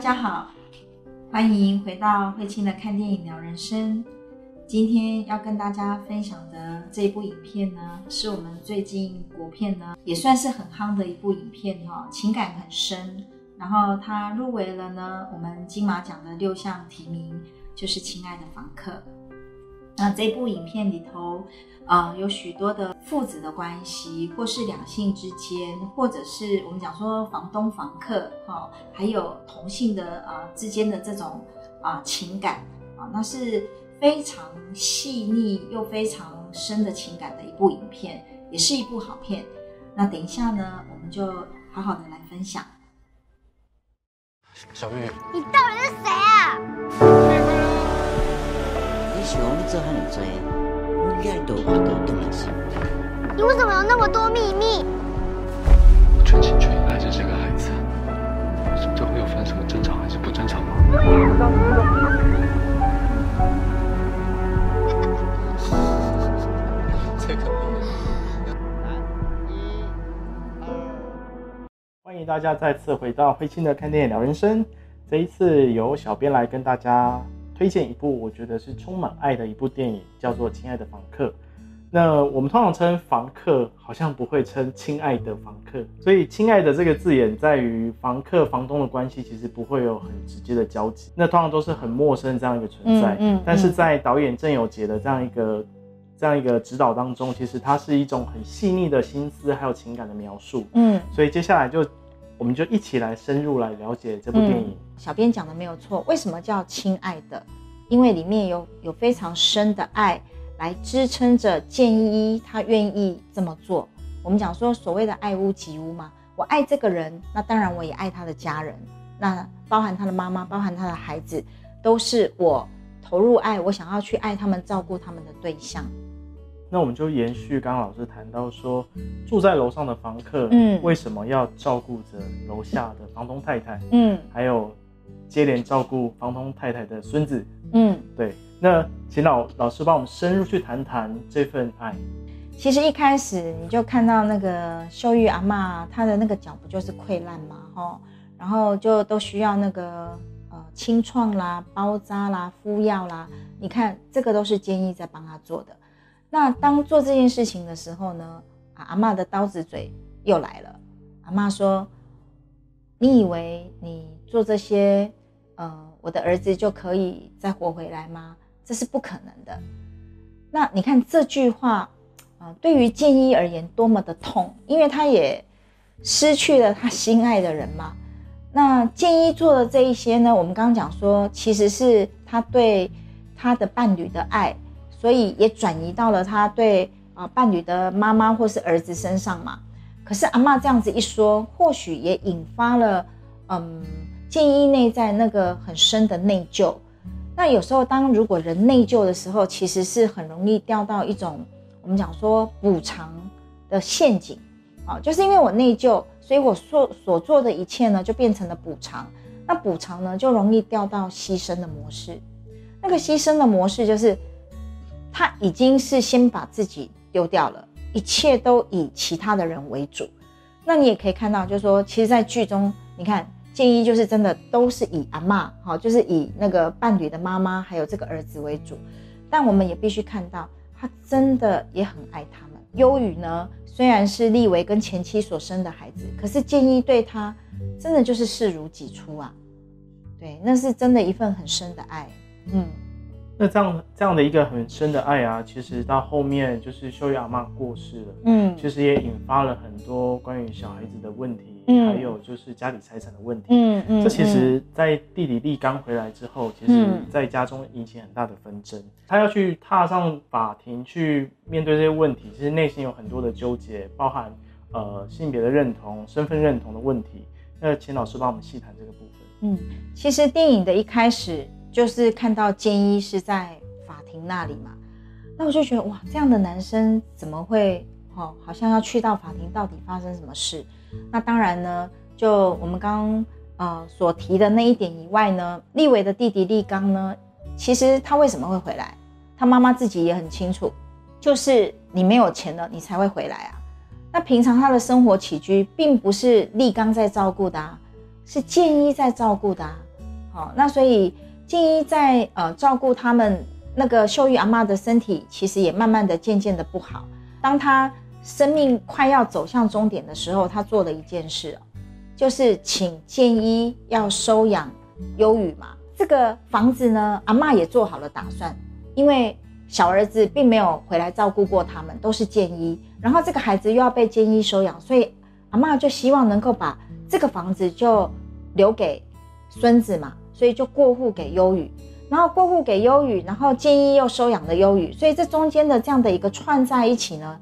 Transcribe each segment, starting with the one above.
大家好，欢迎回到慧清的看电影聊人生。今天要跟大家分享的这部影片呢，是我们最近国片呢也算是很夯的一部影片哈，情感很深。然后它入围了呢我们金马奖的六项提名，就是《亲爱的房客》。那这部影片里头。啊，有许多的父子的关系，或是两性之间，或者是我们讲说房东房客，哈，还有同性的啊之间的这种啊情感啊，那是非常细腻又非常深的情感的一部影片，也是一部好片。那等一下呢，我们就好好的来分享。小玉，你到底是谁啊？你喜欢做很多。你为什么有那么多秘密？我全心全意爱着这个孩子，这会有分什么正常还是不正常吗？这个欢迎大家再次回到灰青的看电影聊人生。这一次由小编来跟大家。推荐一部我觉得是充满爱的一部电影，叫做《亲爱的房客》。那我们通常称房客，好像不会称亲爱的房客，所以“亲爱的”这个字眼在于房客房东的关系，其实不会有很直接的交集。那通常都是很陌生这样一个存在。嗯。但是在导演郑有杰的这样一个这样一个指导当中，其实它是一种很细腻的心思还有情感的描述。嗯。所以接下来就。我们就一起来深入来了解这部电影。小编讲的没有错，为什么叫亲爱的？因为里面有有非常深的爱来支撑着建一他愿意这么做。我们讲说所谓的爱屋及乌嘛，我爱这个人，那当然我也爱他的家人，那包含他的妈妈，包含他的孩子，都是我投入爱，我想要去爱他们，照顾他们的对象。那我们就延续刚刚老师谈到说，住在楼上的房客，嗯，为什么要照顾着楼下的房东太太，嗯，还有接连照顾房东太太的孙子，嗯，对。那请老老师帮我们深入去谈谈这份爱。其实一开始你就看到那个秀玉阿妈，她的那个脚不就是溃烂吗？哈，然后就都需要那个呃清创啦、包扎啦、敷药啦。你看这个都是建议在帮她做的。那当做这件事情的时候呢，啊，阿妈的刀子嘴又来了。阿妈说：“你以为你做这些，呃，我的儿子就可以再活回来吗？这是不可能的。”那你看这句话，啊，对于建一而言多么的痛，因为他也失去了他心爱的人嘛。那建一做的这一些呢，我们刚刚讲说，其实是他对他的伴侣的爱。所以也转移到了他对啊伴侣的妈妈或是儿子身上嘛。可是阿妈这样子一说，或许也引发了嗯建议内在那个很深的内疚。那有时候当如果人内疚的时候，其实是很容易掉到一种我们讲说补偿的陷阱啊，就是因为我内疚，所以我所所做的一切呢就变成了补偿。那补偿呢就容易掉到牺牲的模式。那个牺牲的模式就是。他已经是先把自己丢掉了，一切都以其他的人为主。那你也可以看到，就是说，其实，在剧中，你看建一就是真的都是以阿妈，好，就是以那个伴侣的妈妈还有这个儿子为主。但我们也必须看到，他真的也很爱他们。忧郁呢，虽然是立维跟前妻所生的孩子，可是建一对他真的就是视如己出啊。对，那是真的一份很深的爱。嗯。那这样这样的一个很深的爱啊，其实到后面就是秀玉阿妈过世了，嗯，其实也引发了很多关于小孩子的问题，嗯，还有就是家里财产的问题，嗯嗯，这其实，在弟弟立刚回来之后，其实在家中引起很大的纷争，他要去踏上法庭去面对这些问题，其实内心有很多的纠结，包含呃性别的认同、身份认同的问题。那请老师帮我们细谈这个部分。嗯，其实电影的一开始。就是看到建一是在法庭那里嘛，那我就觉得哇，这样的男生怎么会哦，好像要去到法庭，到底发生什么事？那当然呢，就我们刚刚呃所提的那一点以外呢，立伟的弟弟立刚呢，其实他为什么会回来？他妈妈自己也很清楚，就是你没有钱了，你才会回来啊。那平常他的生活起居，并不是立刚在照顾的，是建一在照顾的。好，那所以建一在呃照顾他们那个秀玉阿妈的身体，其实也慢慢的、渐渐的不好。当他生命快要走向终点的时候，他做了一件事，就是请建一要收养优宇嘛。这个房子呢，阿妈也做好了打算，因为小儿子并没有回来照顾过他们，都是建一。然后这个孩子又要被建一收养，所以阿妈就希望能够把这个房子就留给孙子嘛，所以就过户给优宇。然后过户给优宇，然后建一又收养了优宇，所以这中间的这样的一个串在一起呢，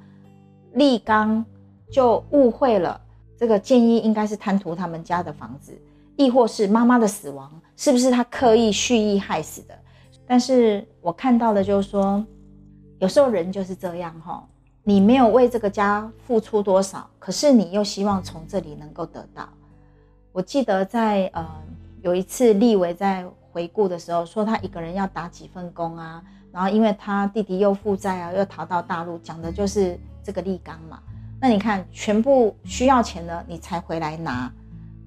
立刚就误会了这个建一应该是贪图他们家的房子，亦或是妈妈的死亡。是不是他刻意蓄意害死的？但是我看到的就是说，有时候人就是这样哈，你没有为这个家付出多少，可是你又希望从这里能够得到。我记得在呃有一次立维在回顾的时候说，他一个人要打几份工啊，然后因为他弟弟又负债啊，又逃到大陆，讲的就是这个立刚嘛。那你看，全部需要钱了，你才回来拿。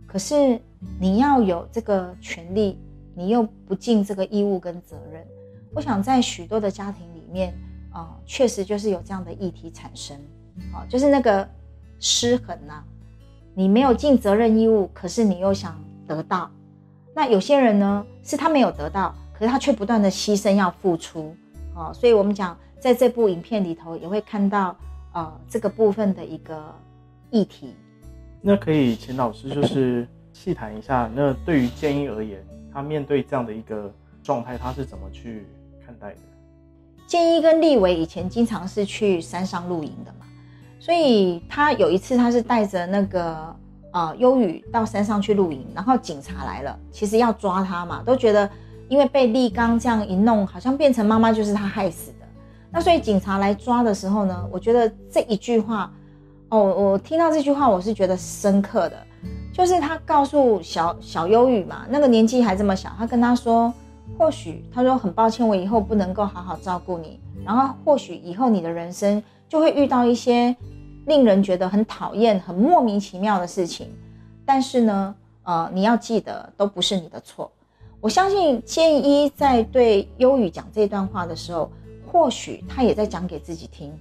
可是你要有这个权利，你又不尽这个义务跟责任。我想在许多的家庭里面啊，确实就是有这样的议题产生，啊，就是那个失衡呐。你没有尽责任义务，可是你又想得到。那有些人呢，是他没有得到，可是他却不断的牺牲要付出，啊，所以我们讲在这部影片里头也会看到呃这个部分的一个议题。那可以请老师就是细谈一下，那对于建一而言，他面对这样的一个状态，他是怎么去看待的？建一跟立伟以前经常是去山上露营的嘛，所以他有一次他是带着那个呃忧郁到山上去露营，然后警察来了，其实要抓他嘛，都觉得因为被立刚这样一弄，好像变成妈妈就是他害死的。那所以警察来抓的时候呢，我觉得这一句话。哦，我听到这句话，我是觉得深刻的，就是他告诉小小忧郁嘛，那个年纪还这么小，他跟他说，或许他说很抱歉，我以后不能够好好照顾你，然后或许以后你的人生就会遇到一些令人觉得很讨厌、很莫名其妙的事情，但是呢，呃，你要记得都不是你的错。我相信建一在对忧郁讲这段话的时候，或许他也在讲给自己听。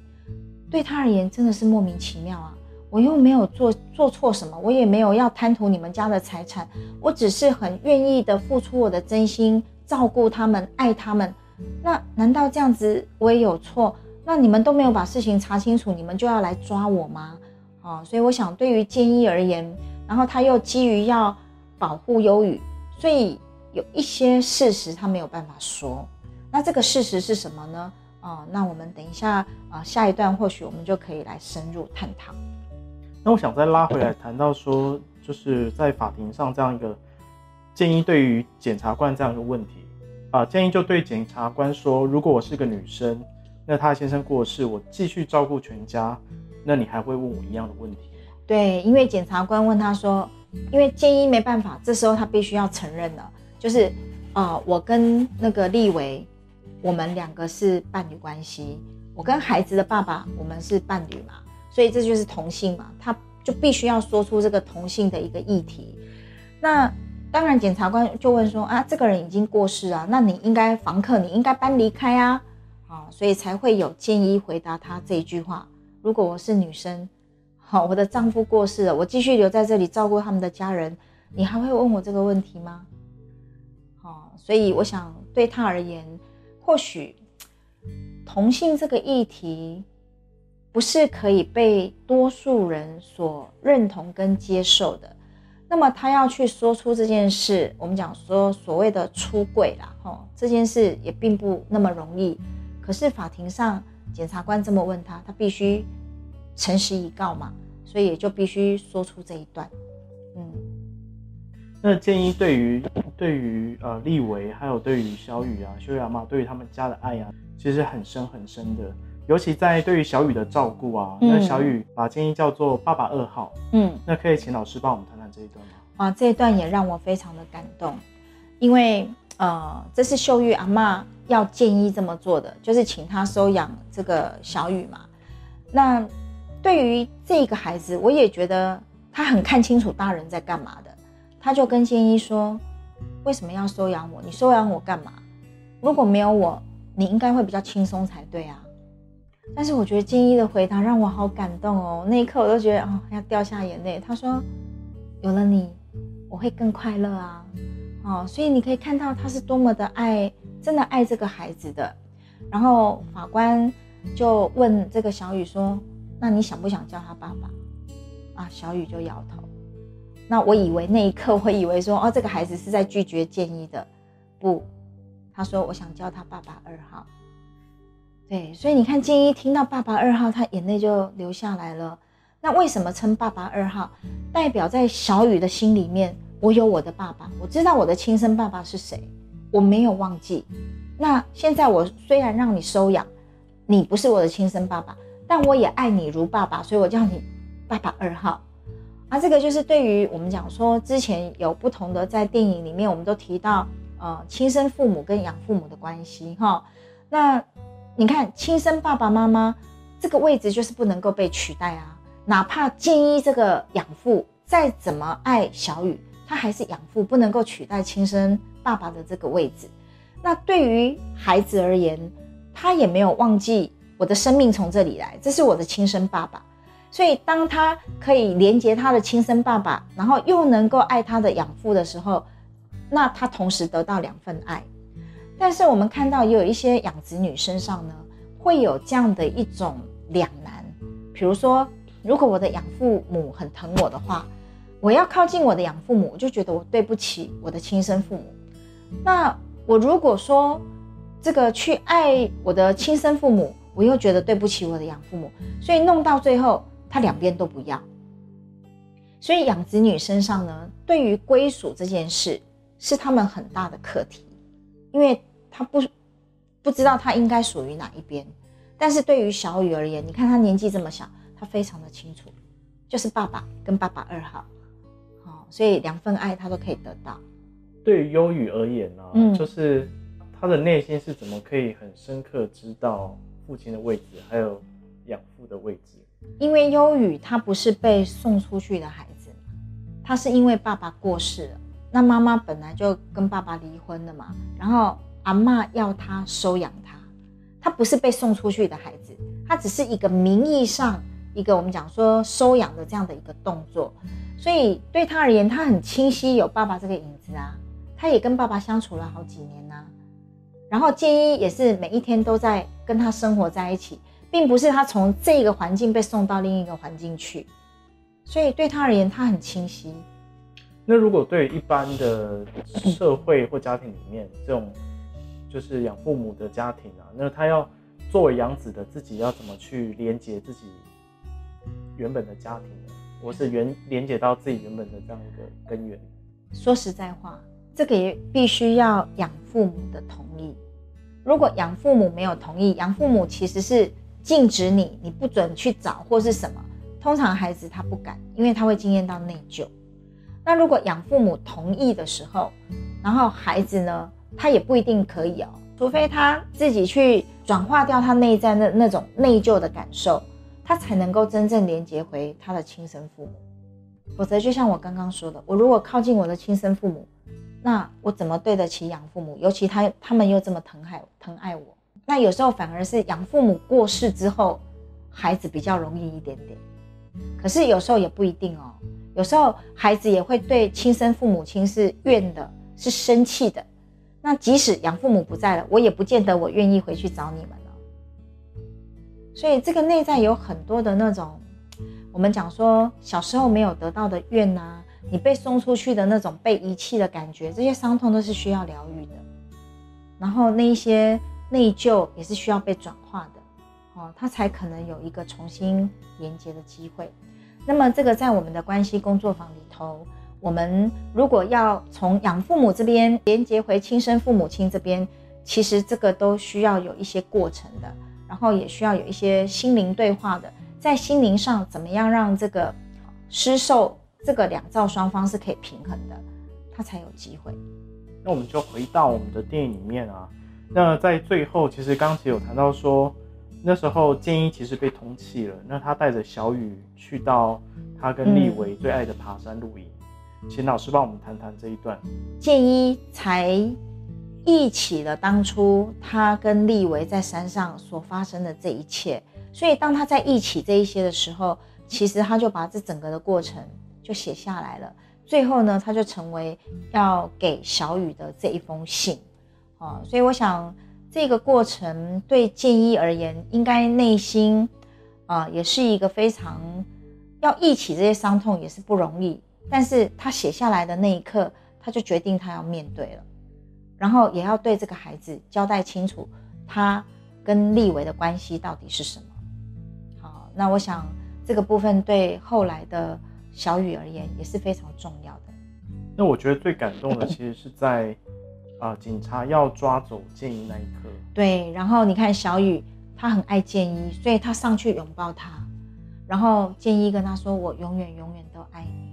对他而言真的是莫名其妙啊！我又没有做做错什么，我也没有要贪图你们家的财产，我只是很愿意的付出我的真心照顾他们、爱他们。那难道这样子我也有错？那你们都没有把事情查清楚，你们就要来抓我吗？啊！所以我想，对于建议而言，然后他又基于要保护忧郁，所以有一些事实他没有办法说。那这个事实是什么呢？哦，那我们等一下啊，下一段或许我们就可以来深入探讨。那我想再拉回来谈到说，就是在法庭上这样一个建议，对于检察官这样一个问题啊，建议就对检察官说，如果我是个女生，那她先生过世，我继续照顾全家，那你还会问我一样的问题？对，因为检察官问他说，因为建议没办法，这时候他必须要承认了，就是啊，我跟那个立维。我们两个是伴侣关系，我跟孩子的爸爸，我们是伴侣嘛，所以这就是同性嘛，他就必须要说出这个同性的一个议题。那当然，检察官就问说啊，这个人已经过世啊，那你应该房客，你应该搬离开啊，啊，所以才会有建议回答他这一句话。如果我是女生，好，我的丈夫过世了，我继续留在这里照顾他们的家人，你还会问我这个问题吗？好，所以我想对他而言。或许同性这个议题不是可以被多数人所认同跟接受的，那么他要去说出这件事，我们讲说所谓的出柜啦，吼，这件事也并不那么容易。可是法庭上检察官这么问他，他必须诚实以告嘛，所以也就必须说出这一段，嗯。那建议对于对于呃立维，还有对于小雨啊、修雅妈，对于他们家的爱啊，其实很深很深的。尤其在对于小雨的照顾啊，那小雨把建议叫做爸爸二号。嗯，那可以请老师帮我们谈谈这一段吗？啊，这一段也让我非常的感动，因为呃，这是秀玉阿妈要建议这么做的，就是请他收养这个小雨嘛。那对于这个孩子，我也觉得他很看清楚大人在干嘛的。他就跟建一说：“为什么要收养我？你收养我干嘛？如果没有我，你应该会比较轻松才对啊。但是我觉得建一的回答让我好感动哦，那一刻我都觉得哦要掉下眼泪。他说：“有了你，我会更快乐啊。”哦，所以你可以看到他是多么的爱，真的爱这个孩子的。然后法官就问这个小雨说：“那你想不想叫他爸爸？”啊，小雨就摇头。那我以为那一刻，我以为说哦，这个孩子是在拒绝建议的。不，他说我想叫他爸爸二号。对，所以你看建一听到爸爸二号，他眼泪就流下来了。那为什么称爸爸二号？代表在小雨的心里面，我有我的爸爸，我知道我的亲生爸爸是谁，我没有忘记。那现在我虽然让你收养，你不是我的亲生爸爸，但我也爱你如爸爸，所以我叫你爸爸二号。啊，这个就是对于我们讲说，之前有不同的在电影里面，我们都提到，呃，亲生父母跟养父母的关系哈。那你看，亲生爸爸妈妈这个位置就是不能够被取代啊，哪怕建一这个养父再怎么爱小雨，他还是养父，不能够取代亲生爸爸的这个位置。那对于孩子而言，他也没有忘记我的生命从这里来，这是我的亲生爸爸。所以当他可以连接他的亲生爸爸，然后又能够爱他的养父的时候，那他同时得到两份爱。但是我们看到也有一些养子女身上呢，会有这样的一种两难。比如说，如果我的养父母很疼我的话，我要靠近我的养父母，我就觉得我对不起我的亲生父母。那我如果说这个去爱我的亲生父母，我又觉得对不起我的养父母，所以弄到最后，他两边都不要。所以养子女身上呢，对于归属这件事是他们很大的课题，因为他不不知道他应该属于哪一边。但是对于小雨而言，你看他年纪这么小，他非常的清楚，就是爸爸跟爸爸二号，好，所以两份爱他都可以得到。对于忧雨而言呢、嗯就是他的内心是怎么可以很深刻知道父亲的位置，还有养父的位置？因为忧雨他不是被送出去的孩子，他是因为爸爸过世了，那妈妈本来就跟爸爸离婚了嘛，然后阿妈要他收养他，他不是被送出去的孩子，他只是一个名义上一个我们讲说收养的这样的一个动作，所以对他而言，他很清晰有爸爸这个影子啊，他也跟爸爸相处了好几年呐、然后建一也是每一天都在跟他生活在一起，并不是他从这个环境被送到另一个环境去，所以对他而言，他很清晰。那如果对一般的 社会或家庭里面，这种就是养父母的家庭啊，那他要作为养子的自己要怎么去连接自己原本的家庭呢？我是原连接到自己原本的这样一个根源？说实在话，这个也必须要养父母的同意。如果养父母没有同意，养父母其实是禁止你，你不准去找或是什么。通常孩子他不敢，因为他会经验到内疚。那如果养父母同意的时候，然后孩子呢，他也不一定可以哦，除非他自己去转化掉他内在的那种内疚的感受，他才能够真正连接回他的亲生父母。否则，就像我刚刚说的，我如果靠近我的亲生父母，那我怎么对得起养父母？尤其他他们又这么疼爱疼爱我，那有时候反而是养父母过世之后，孩子比较容易一点点。可是有时候也不一定哦，有时候孩子也会对亲生父母亲是怨的，是生气的。那即使养父母不在了，我也不见得我愿意回去找你们了。所以这个内在有很多的那种，我们讲说小时候没有得到的怨呐、你被送出去的那种被遗弃的感觉，这些伤痛都是需要疗愈的。然后那一些内疚也是需要被转化的，哦，他才可能有一个重新连接的机会。那么这个在我们的关系工作坊里头，我们如果要从养父母这边连接回亲生父母亲这边，其实这个都需要有一些过程的，然后也需要有一些心灵对话的，在心灵上怎么样让这个施受这个两造双方是可以平衡的，他才有机会。那我们就回到我们的电影里面啊。那在最后，其实刚刚其实有谈到说，那时候建一其实被通气了，那他带着小雨去到他跟立维最爱的爬山露营。请老师帮我们谈谈这一段。建一才忆起了当初他跟立维在山上所发生的这一切，所以当他在忆起这一些的时候，其实他就把这整个的过程就写下来了。最后呢，他就成为要给小雨的这一封信，啊，所以我想这个过程对建一而言，应该内心啊也是一个非常要忆起这些伤痛也是不容易，但是他写下来的那一刻，他就决定他要面对了，然后也要对这个孩子交代清楚他跟立伟的关系到底是什么。好，那我想这个部分对后来的。小雨而言也是非常重要的。那我觉得最感动的其实是在，啊，警察要抓走建一那一刻。对，然后你看小雨，他很爱建一，所以他上去拥抱他，然后建一跟他说：“我永远永远都爱你。”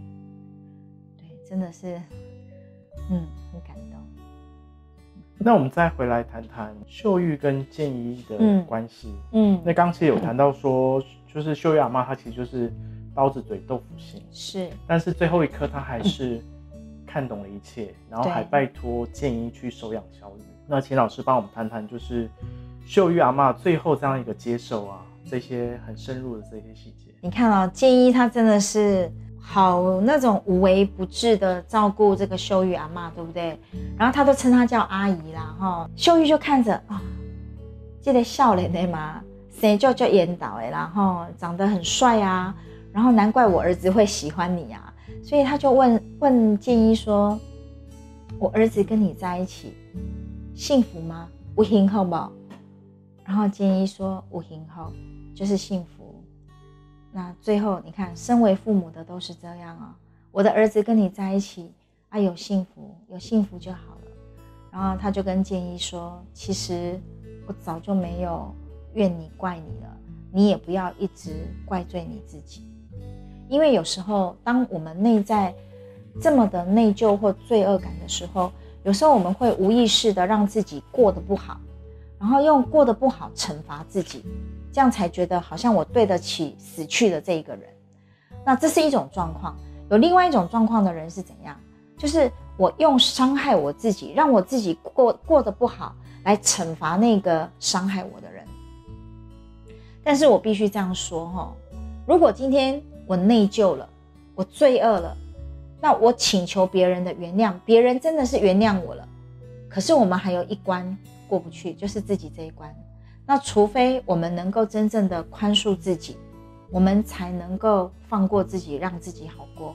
对，真的是，嗯，很感动。那我们再回来谈谈秀玉跟建一的关系。嗯，那刚其实有谈到说，就是秀玉阿妈她其实就是。刀子嘴豆腐心是，但是最后一刻他还是 看懂了一切，然后还拜托建一去收养小雨。那请老师帮我们谈谈，就是秀玉阿妈最后这样一个接受啊，这些很深入的这些细节。你看啊，建一他真的是好那种无微不至的照顾这个秀玉阿妈，对不对？然后他都称她叫阿姨啦，哈。秀玉就看着啊，这个笑脸的嘛，谁叫叫严导的，然后长得很帅啊。然后难怪我儿子会喜欢你啊，所以他就问问建一说：“我儿子跟你在一起幸福吗？无幸好不？”然后建一说：“无幸好就是幸福。”那最后你看，身为父母的都是这样啊。我的儿子跟你在一起啊，有幸福，有幸福就好了。然后他就跟建一说：“其实我早就没有怨你怪你了，你也不要一直怪罪你自己。”因为有时候，当我们内在这么的内疚或罪恶感的时候，有时候我们会无意识的让自己过得不好，然后用过得不好惩罚自己，这样才觉得好像我对得起死去的这一个人。那这是一种状况。有另外一种状况的人是怎样？就是我用伤害我自己，让我自己过过得不好，来惩罚那个伤害我的人。但是我必须这样说哈，如果今天。我内疚了，我罪恶了，那我请求别人的原谅，别人真的是原谅我了，可是我们还有一关过不去，就是自己这一关。那除非我们能够真正的宽恕自己，我们才能够放过自己，让自己好过。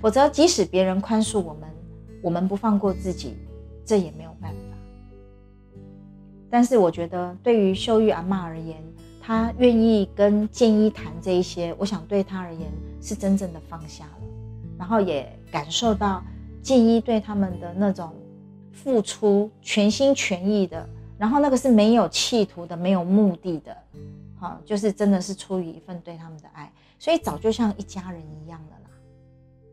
否则，即使别人宽恕我们，我们不放过自己，这也没有办法。但是，我觉得对于秀玉阿妈而言，他愿意跟建一谈这一些，我想对他而言是真正的放下了，然后也感受到建一对他们的那种付出，全心全意的，然后那个是没有企图的，没有目的的，好，就是真的是出于一份对他们的爱，所以早就像一家人一样的啦，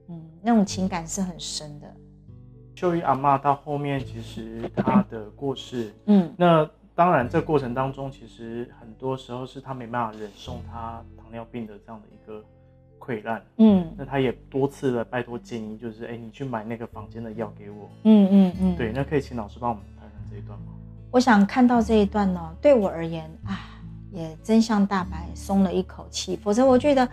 嗯，那种情感是很深的。秀玉阿妈到后面其实她的过世，嗯，那。当然，这过程当中，其实很多时候是他没办法忍受他糖尿病的这样的一个溃烂。嗯，那他也多次的拜托建议，就是哎，你去买那个房间的药给我。嗯嗯嗯。对，那可以请老师帮我们谈谈这一段吗？我想看到这一段呢，对我而言啊，也真相大白，松了一口气。否则，我觉得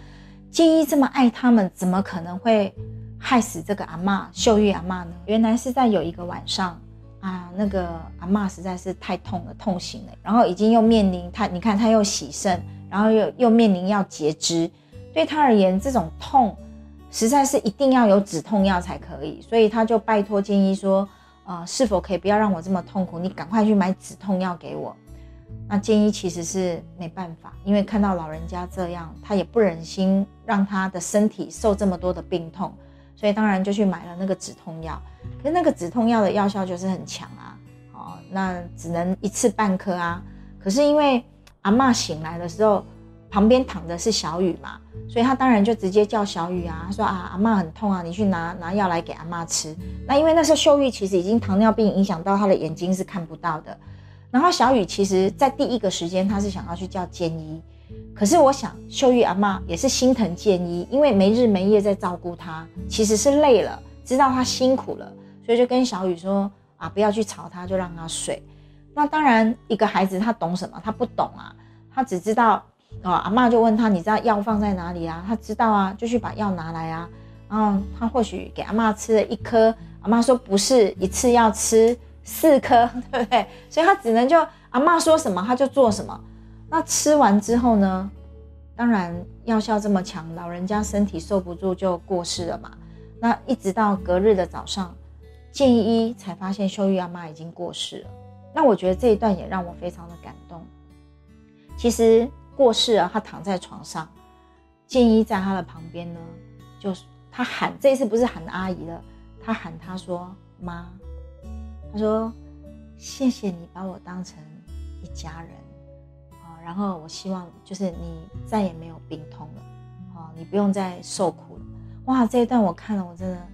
建议这么爱他们，怎么可能会害死这个阿妈秀玉阿妈呢？原来是在有一个晚上。啊，那个阿妈实在是太痛了，痛醒了，然后已经又面临他，你看他又洗肾，然后又又面临要截肢，对他而言，这种痛实在是一定要有止痛药才可以，所以他就拜托建议说，呃，是否可以不要让我这么痛苦，你赶快去买止痛药给我。那建议其实是没办法，因为看到老人家这样，他也不忍心让他的身体受这么多的病痛。所以当然就去买了那个止痛药，可是那个止痛药的药效就是很强啊，哦，那只能一次半颗啊。可是因为阿妈醒来的时候，旁边躺的是小雨嘛，所以他当然就直接叫小雨啊，他说啊阿妈很痛啊，你去拿拿药来给阿妈吃。那因为那时候秀玉其实已经糖尿病影响到她的眼睛是看不到的，然后小雨其实在第一个时间他是想要去叫监医。可是我想，秀玉阿妈也是心疼建一，因为没日没夜在照顾他，其实是累了，知道他辛苦了，所以就跟小雨说啊，不要去吵他，就让他睡。那当然，一个孩子他懂什么？他不懂啊，他只知道啊，阿妈就问他，你知道药放在哪里啊？他知道啊，就去把药拿来啊。然后他或许给阿妈吃了一颗，阿妈说不是一次要吃四颗，对不对？所以他只能就阿妈说什么他就做什么。那吃完之后呢？当然药效这么强，老人家身体受不住就过世了嘛。那一直到隔日的早上，建医才发现秀玉阿妈已经过世了。那我觉得这一段也让我非常的感动。其实过世了，他躺在床上，建一在他的旁边呢，就是他喊，这一次不是喊阿姨了，他喊他说妈，他说谢谢你把我当成一家人啊。然后我希望就是你再也没有病痛了，啊，你不用再受苦了。哇，这一段我看了，我真的。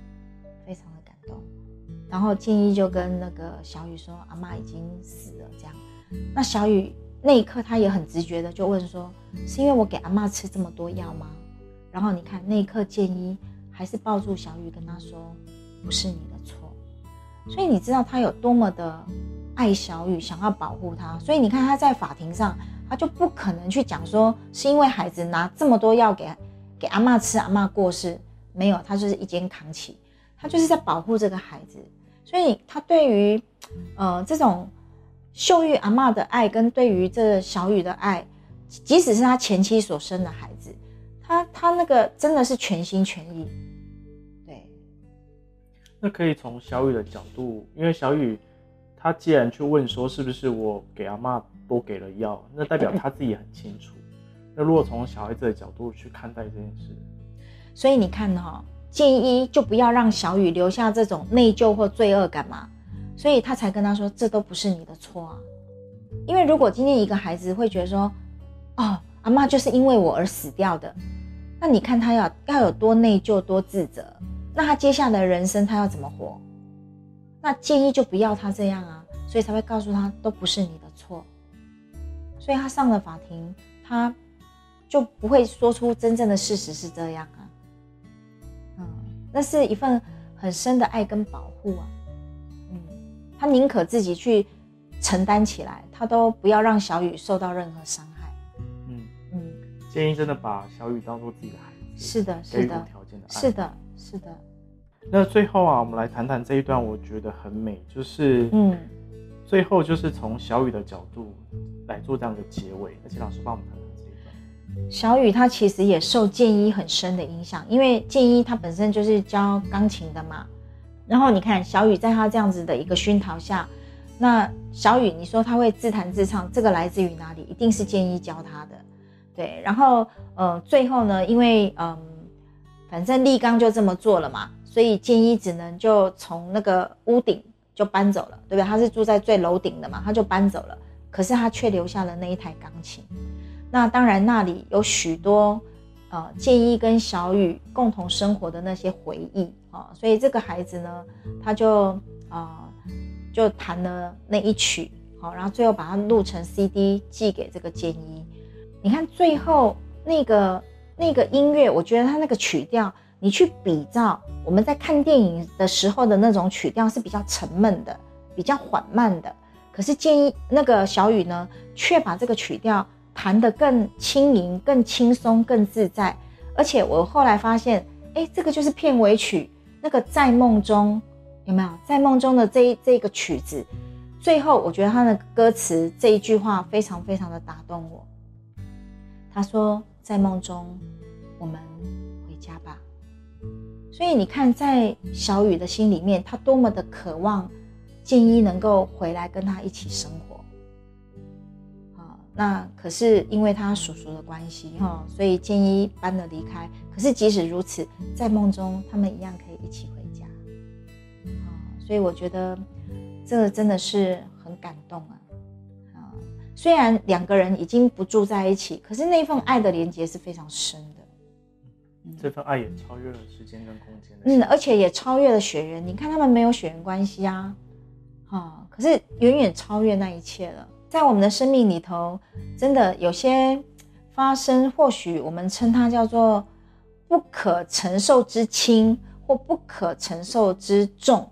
然后静一就跟那个小雨说：“阿妈已经死了。”这样，那小雨那一刻他也很直觉的就问说：“是因为我给阿妈吃这么多药吗？”然后你看那一刻建一还是抱住小雨跟他说：“不是你的错。”所以你知道他有多么的爱小雨，想要保护他。所以你看他在法庭上。他就不可能去讲说是因为孩子拿这么多药给给阿妈吃，阿妈过世没有，他就是一肩扛起，他就是在保护这个孩子，所以他对于呃这种秀玉阿妈的爱跟对于这小雨的爱，即使是他前妻所生的孩子，他他那个真的是全心全意。对，那可以从小雨的角度，因为小雨他既然去问说是不是我给阿妈。多给了药，那代表他自己很清楚。那如果从小孩子的角度去看待这件事，所以你看哈，建议就不要让小雨留下这种内疚或罪恶感嘛。所以他才跟他说，这都不是你的错啊。因为如果今天一个孩子会觉得说，哦，阿妈就是因为我而死掉的，那你看他要要有多内疚、多自责，那他接下来的人生他要怎么活？那建议就不要他这样啊，所以才会告诉他，都不是你的错。所以他上了法庭，他就不会说出真正的事实是这样。那是一份很深的爱跟保护啊。嗯，他宁可自己去承担起来，他都不要让小雨受到任何伤害。嗯嗯，建议真的把小雨当做自己的孩子，是的，是的，条件的爱，是的，是的。那最后啊，我们来谈谈这一段，我觉得很美，就是嗯。最后就是从小雨的角度来做这样的结尾，而且老师帮我们谈。小雨他其实也受建一很深的影响，因为建一他本身就是教钢琴的嘛。然后你看小雨在他这样子的一个熏陶下，那小雨你说他会自弹自唱，这个来自于哪里？一定是建一教他的。对，然后呃最后呢，因为嗯反正立刚就这么做了嘛，所以建一只能就从那个屋顶。就搬走了，对不对？他是住在最楼顶的嘛，他就搬走了。可是他却留下了那一台钢琴。那当然，那里有许多呃建一跟小雨共同生活的那些回忆啊。所以这个孩子呢，他就啊就弹了那一曲，好，然后最后把它录成 CD 寄给这个建一。你看最后那个那个音乐，我觉得他那个曲调。你去比照我们在看电影的时候的那种曲调是比较沉闷的，比较缓慢的。可是建议那个小雨呢，却把这个曲调弹得更轻盈、更轻松、更自在。而且我后来发现，哎，这个就是片尾曲，那个在梦中有没有？在梦中的这一这个曲子，最后我觉得他的歌词这一句话非常非常的打动我。他说：“在梦中，我们回家吧。”所以你看，在小雨的心里面，他多么的渴望建一能够回来跟他一起生活。啊，那可是因为他叔叔的关系哈，所以建议搬了离开。可是即使如此，在梦中他们一样可以一起回家。啊，所以我觉得这个真的是很感动啊。啊，虽然两个人已经不住在一起，可是那份爱的连接是非常深的。这份爱也超越了时间跟空间。嗯，而且也超越了血缘。你看他们没有血缘关系啊，啊，可是远远超越那一切了。在我们的生命里头，真的有些发生，或许我们称它叫做不可承受之轻，或不可承受之重。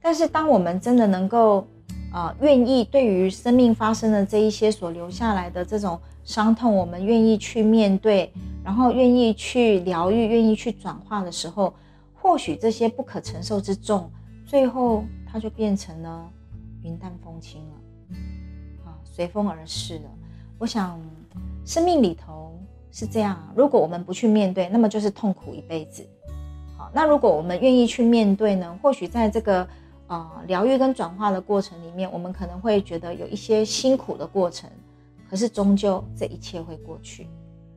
但是，当我们真的能够，呃，愿意对于生命发生的这一些所留下来的这种伤痛，我们愿意去面对，然后愿意去疗愈，愿意去转化的时候，或许这些不可承受之重，最后它就变成了云淡风轻了，随风而逝了。我想，生命里头是这样，如果我们不去面对，那么就是痛苦一辈子。好，那如果我们愿意去面对呢？或许在这个。呃，疗愈跟转化的过程里面，我们可能会觉得有一些辛苦的过程，可是终究这一切会过去。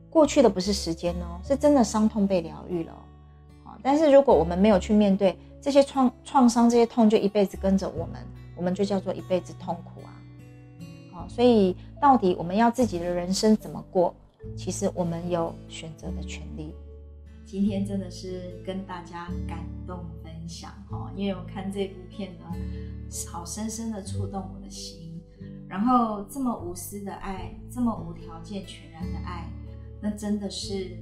过去的不是时间哦，是真的伤痛被疗愈了。啊，但是如果我们没有去面对这些创创伤，这些痛就一辈子跟着我们，我们就叫做一辈子痛苦。所以到底我们要自己的人生怎么过？其实我们有选择的权利。今天真的是跟大家感动。分享哈，因为我看这部片呢，好深深的触动我的心。然后这么无私的爱，这么无条件、全然的爱，那真的是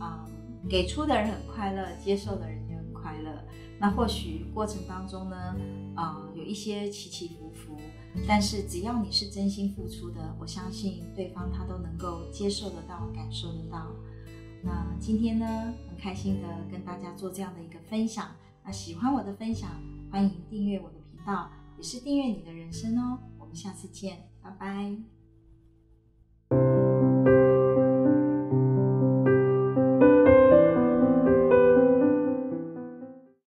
啊，给出的人很快乐，接受的人也很快乐。那或许过程当中呢，啊，有一些起起伏伏，但是只要你是真心付出的，我相信对方他都能够接受得到、感受得到。那今天呢，很开心的跟大家做这样的一个分享。那喜欢我的分享，欢迎订阅我的频道，也是订阅你的人生哦。我们下次见，拜拜。